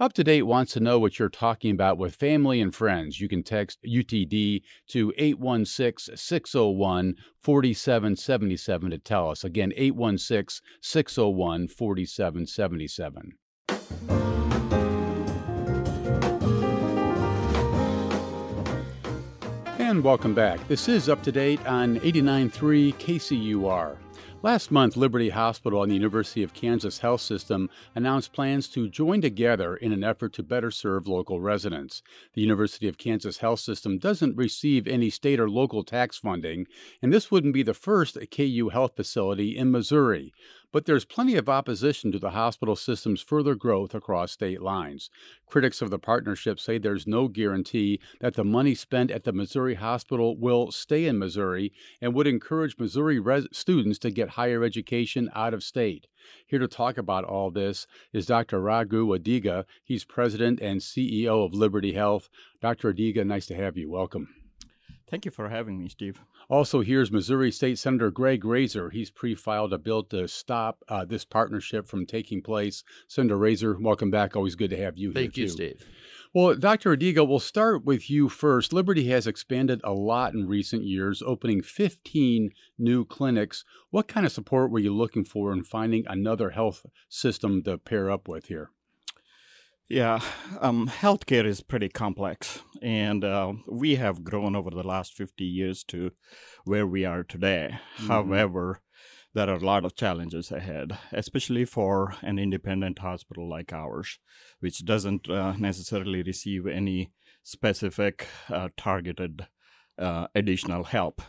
Up to Date wants to know what you're talking about with family and friends. You can text UTD to 816 601 4777 to tell us. Again, 816 601 4777. And welcome back. This is Up to Date on 89.3 KCUR. Last month, Liberty Hospital and the University of Kansas Health System announced plans to join together in an effort to better serve local residents. The University of Kansas Health System doesn't receive any state or local tax funding, and this wouldn't be the first KU health facility in Missouri. But there's plenty of opposition to the hospital system's further growth across state lines. Critics of the partnership say there's no guarantee that the money spent at the Missouri hospital will stay in Missouri and would encourage Missouri res- students to get higher education out of state. Here to talk about all this is Dr. Raghu Adiga. He's president and CEO of Liberty Health. Dr. Adiga, nice to have you. Welcome. Thank you for having me, Steve. Also, here's Missouri State Senator Greg Razer. He's pre filed a bill to stop uh, this partnership from taking place. Senator Razer, welcome back. Always good to have you Thank here. Thank you, too. Steve. Well, Dr. Adiga, we'll start with you first. Liberty has expanded a lot in recent years, opening 15 new clinics. What kind of support were you looking for in finding another health system to pair up with here? Yeah, um, healthcare is pretty complex, and uh, we have grown over the last 50 years to where we are today. Mm-hmm. However, there are a lot of challenges ahead, especially for an independent hospital like ours, which doesn't uh, necessarily receive any specific uh, targeted uh, additional help.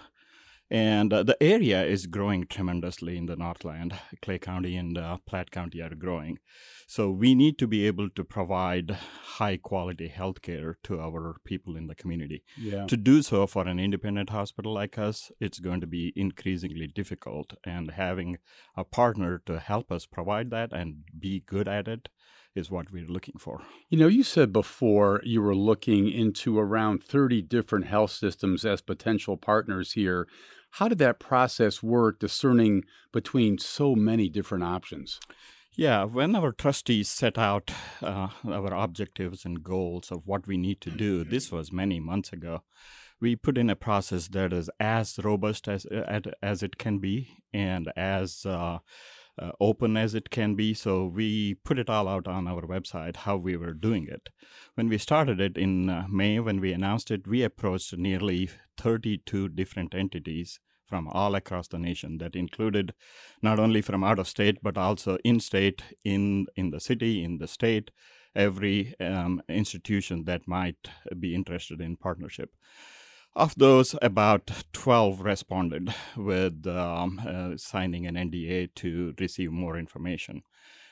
And uh, the area is growing tremendously in the Northland. Clay County and uh, Platte County are growing. So we need to be able to provide high quality health care to our people in the community. Yeah. To do so for an independent hospital like us, it's going to be increasingly difficult. And having a partner to help us provide that and be good at it is what we're looking for. You know, you said before you were looking into around 30 different health systems as potential partners here. How did that process work discerning between so many different options? Yeah, when our trustees set out uh, our objectives and goals of what we need to do, this was many months ago. We put in a process that is as robust as as it can be and as uh, uh, open as it can be. So we put it all out on our website how we were doing it. When we started it in uh, May, when we announced it, we approached nearly 32 different entities from all across the nation that included not only from out of state but also in state in in the city in the state every um, institution that might be interested in partnership of those, about 12 responded with um, uh, signing an NDA to receive more information.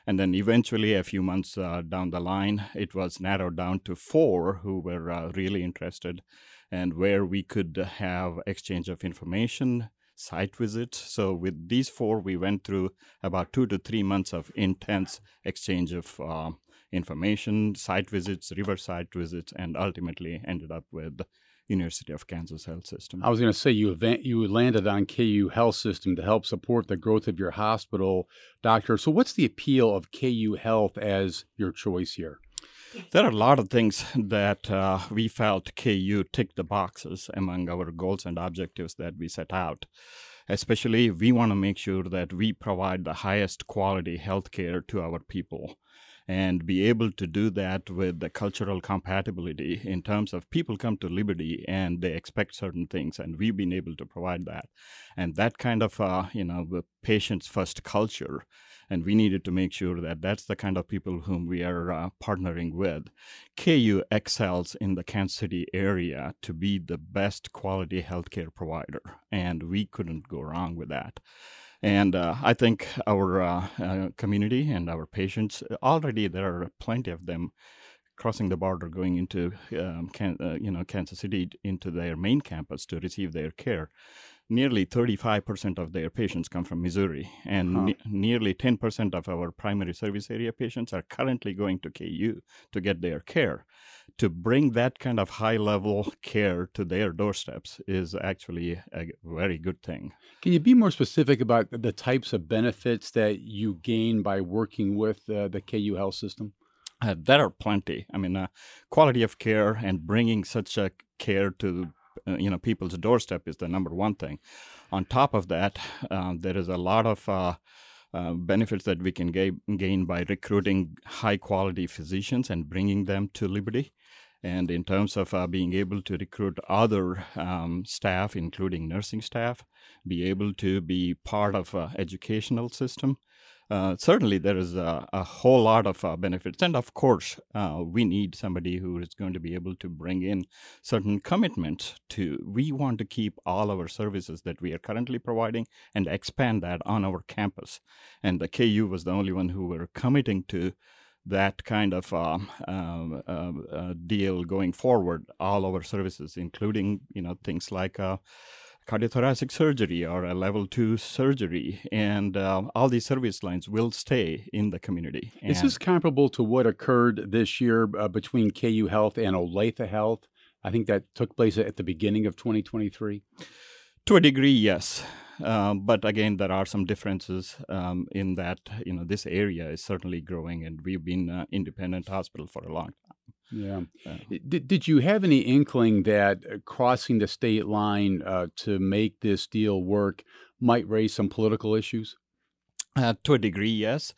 And then eventually, a few months uh, down the line, it was narrowed down to four who were uh, really interested and where we could have exchange of information, site visits. So, with these four, we went through about two to three months of intense exchange of uh, information, site visits, river site visits, and ultimately ended up with University of Kansas Health System. I was going to say you event, you landed on KU Health System to help support the growth of your hospital, doctor. So, what's the appeal of KU Health as your choice here? There are a lot of things that uh, we felt KU ticked the boxes among our goals and objectives that we set out. Especially, we want to make sure that we provide the highest quality health care to our people and be able to do that with the cultural compatibility in terms of people come to Liberty and they expect certain things, and we've been able to provide that. And that kind of, uh, you know, the patients first culture. And we needed to make sure that that's the kind of people whom we are uh, partnering with. KU excels in the Kansas City area to be the best quality healthcare provider, and we couldn't go wrong with that. And uh, I think our uh, uh, community and our patients already there are plenty of them crossing the border, going into um, Can- uh, you know Kansas City into their main campus to receive their care. Nearly 35% of their patients come from Missouri, and huh. ne- nearly 10% of our primary service area patients are currently going to KU to get their care to bring that kind of high level care to their doorsteps is actually a very good thing. Can you be more specific about the types of benefits that you gain by working with uh, the KU Health System? Uh, there are plenty. I mean, uh, quality of care and bringing such a care to uh, you know people's doorstep is the number one thing. On top of that, uh, there is a lot of uh, uh, benefits that we can ga- gain by recruiting high quality physicians and bringing them to Liberty. And in terms of uh, being able to recruit other um, staff, including nursing staff, be able to be part of an educational system, uh, certainly there is a, a whole lot of uh, benefits. And of course, uh, we need somebody who is going to be able to bring in certain commitment to, we want to keep all our services that we are currently providing and expand that on our campus. And the KU was the only one who were committing to that kind of uh, um, uh, deal going forward, all our services, including, you know, things like cardiothoracic surgery or a level two surgery, and uh, all these service lines will stay in the community. And is this comparable to what occurred this year uh, between KU Health and Olathe Health? I think that took place at the beginning of 2023. To a degree, yes. Um, but again, there are some differences um, in that you know this area is certainly growing, and we've been an independent hospital for a long time. Yeah. Did, did you have any inkling that uh, crossing the state line uh, to make this deal work might raise some political issues? Uh, to a degree, yes,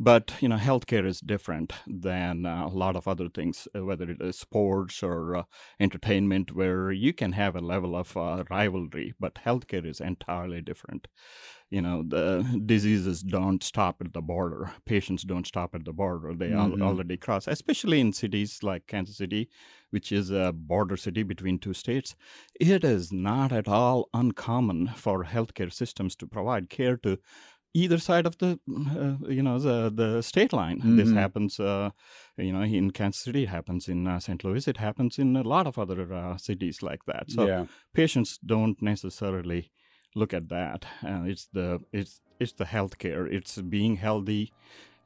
but you know, healthcare is different than uh, a lot of other things, uh, whether it is sports or uh, entertainment, where you can have a level of uh, rivalry. But healthcare is entirely different. You know, the diseases don't stop at the border. Patients don't stop at the border. They mm-hmm. al- already cross, especially in cities like Kansas City, which is a border city between two states. It is not at all uncommon for healthcare systems to provide care to either side of the uh, you know the the state line. Mm-hmm. This happens, uh, you know, in Kansas City. It happens in uh, St. Louis. It happens in a lot of other uh, cities like that. So yeah. patients don't necessarily look at that. Uh, it's the it's it's the healthcare. It's being healthy,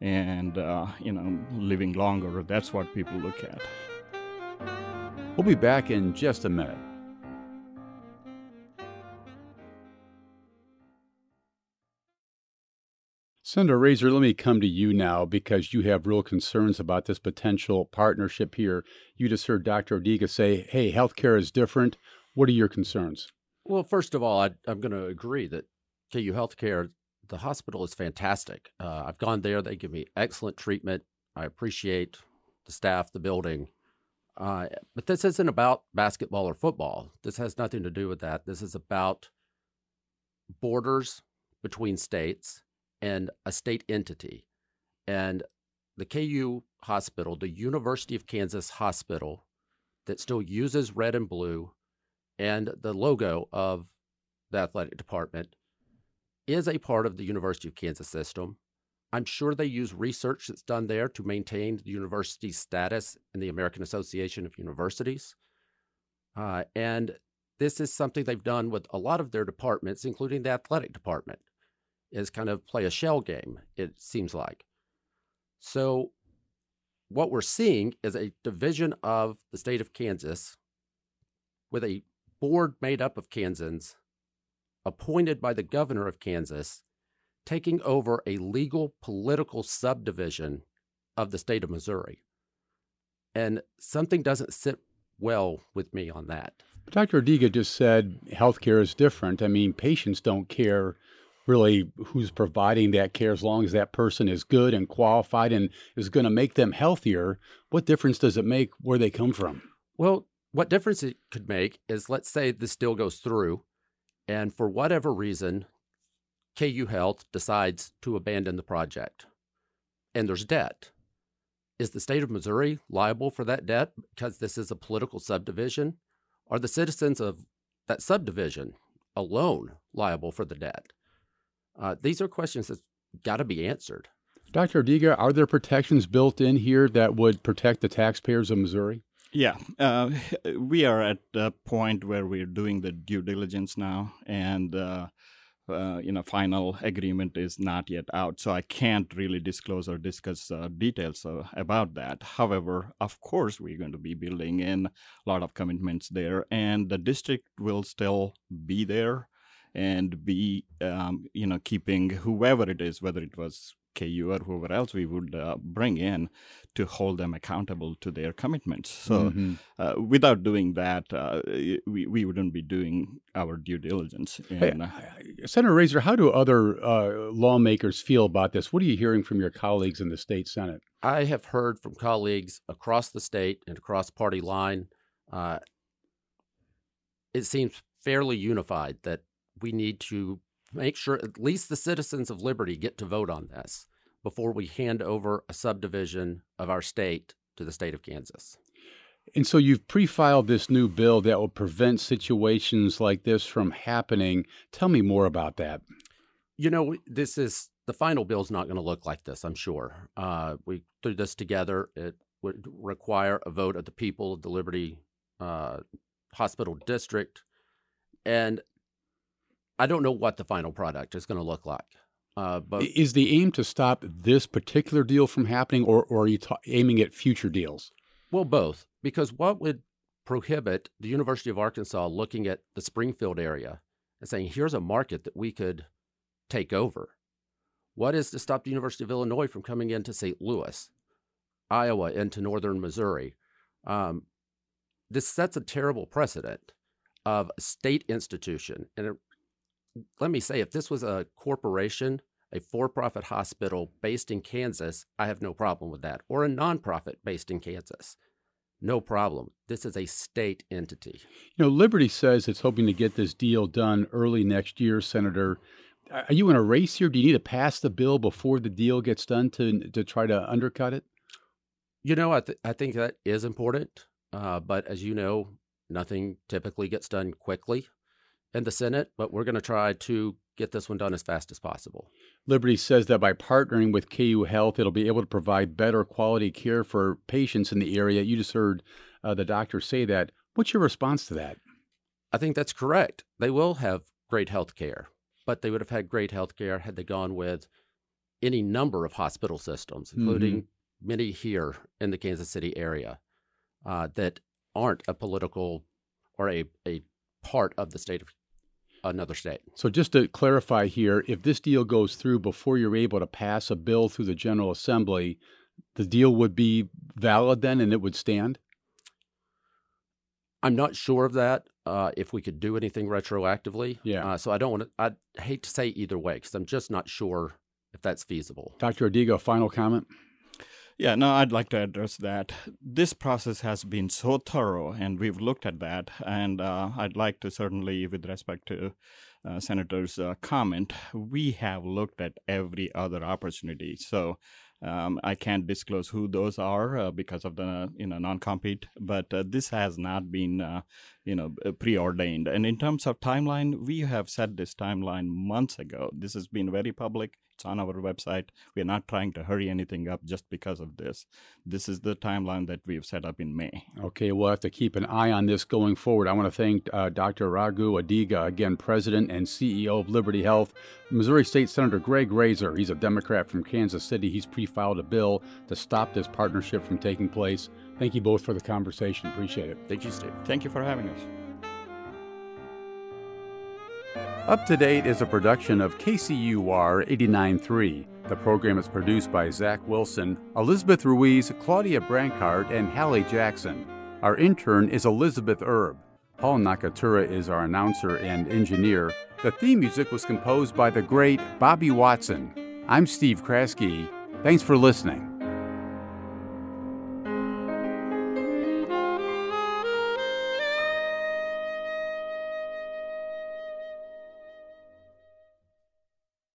and uh, you know, living longer. That's what people look at. We'll be back in just a minute. Senator Razer, let me come to you now because you have real concerns about this potential partnership here. You just heard Dr. Adiga say, hey, healthcare is different. What are your concerns? Well, first of all, I, am going to agree that KU Healthcare, the hospital is fantastic. Uh, I've gone there, they give me excellent treatment. I appreciate the staff, the building. Uh, but this isn't about basketball or football. This has nothing to do with that. This is about borders between states and a state entity. And the KU hospital, the University of Kansas Hospital, that still uses red and blue and the logo of the athletic department, is a part of the University of Kansas system. I'm sure they use research that's done there to maintain the university's status in the American Association of Universities. Uh, and this is something they've done with a lot of their departments, including the athletic department is kind of play a shell game, it seems like. So, what we're seeing is a division of the state of Kansas with a board made up of Kansans appointed by the governor of Kansas taking over a legal political subdivision of the state of Missouri. And something doesn't sit well with me on that. Dr. Adiga just said healthcare is different. I mean, patients don't care really who's providing that care as long as that person is good and qualified and is going to make them healthier what difference does it make where they come from? Well what difference it could make is let's say this deal goes through and for whatever reason ku health decides to abandon the project and there's debt. Is the state of missouri liable for that debt because this is a political subdivision? Are the citizens of that subdivision alone liable for the debt uh, these are questions that's got to be answered. Dr. Diga, are there protections built in here that would protect the taxpayers of Missouri? Yeah, uh, we are at the point where we're doing the due diligence now, and uh, uh, you know, final agreement is not yet out, so I can't really disclose or discuss uh, details uh, about that. However, of course, we're going to be building in a lot of commitments there, and the district will still be there and be um, you know keeping whoever it is whether it was KU or whoever else we would uh, bring in to hold them accountable to their commitments. So, mm-hmm. uh, without doing that, uh, we, we wouldn't be doing our due diligence. In, hey, uh, Senator Razer, how do other uh, lawmakers feel about this? What are you hearing from your colleagues in the state Senate? I have heard from colleagues across the state and across party line. Uh, it seems fairly unified that we need to make sure at least the citizens of Liberty get to vote on this before we hand over a subdivision of our state to the state of Kansas. And so you've pre filed this new bill that will prevent situations like this from happening. Tell me more about that. You know, this is the final bill is not going to look like this, I'm sure. Uh, we threw this together. It would require a vote of the people of the Liberty uh, Hospital District. And I don't know what the final product is going to look like. Uh, but is the aim to stop this particular deal from happening, or, or are you ta- aiming at future deals? Well, both. Because what would prohibit the University of Arkansas looking at the Springfield area and saying, "Here's a market that we could take over"? What is to stop the University of Illinois from coming into St. Louis, Iowa, into northern Missouri? Um, this sets a terrible precedent of a state institution, and it let me say, if this was a corporation, a for profit hospital based in Kansas, I have no problem with that, or a nonprofit based in Kansas. No problem. This is a state entity. You know, Liberty says it's hoping to get this deal done early next year, Senator. Are you in a race here? Do you need to pass the bill before the deal gets done to to try to undercut it? You know, I, th- I think that is important. Uh, but as you know, nothing typically gets done quickly in the Senate, but we're going to try to get this one done as fast as possible. Liberty says that by partnering with KU Health, it'll be able to provide better quality care for patients in the area. You just heard uh, the doctor say that. What's your response to that? I think that's correct. They will have great health care, but they would have had great health care had they gone with any number of hospital systems, including mm-hmm. many here in the Kansas City area uh, that aren't a political or a, a part of the state of another state. So, just to clarify here, if this deal goes through before you're able to pass a bill through the General Assembly, the deal would be valid then and it would stand? I'm not sure of that. Uh, if we could do anything retroactively, yeah. Uh, so I don't want to. I hate to say either way because I'm just not sure if that's feasible. Dr. Adiga, final comment. Yeah, no, I'd like to address that. This process has been so thorough, and we've looked at that. And uh, I'd like to certainly, with respect to uh, Senator's uh, comment, we have looked at every other opportunity. So um, I can't disclose who those are uh, because of the you know non-compete, but uh, this has not been uh, you know preordained. And in terms of timeline, we have set this timeline months ago. This has been very public. It's on our website. We're not trying to hurry anything up just because of this. This is the timeline that we've set up in May. Okay, we'll have to keep an eye on this going forward. I want to thank uh, Dr. Raghu Adiga, again, President and CEO of Liberty Health. Missouri State Senator Greg Razer, he's a Democrat from Kansas City. He's pre filed a bill to stop this partnership from taking place. Thank you both for the conversation. Appreciate it. Thank you, Steve. Thank you for having us. Up to Date is a production of KCUR 89.3. The program is produced by Zach Wilson, Elizabeth Ruiz, Claudia Brancart, and Hallie Jackson. Our intern is Elizabeth Erb. Paul Nakatura is our announcer and engineer. The theme music was composed by the great Bobby Watson. I'm Steve Kraske. Thanks for listening.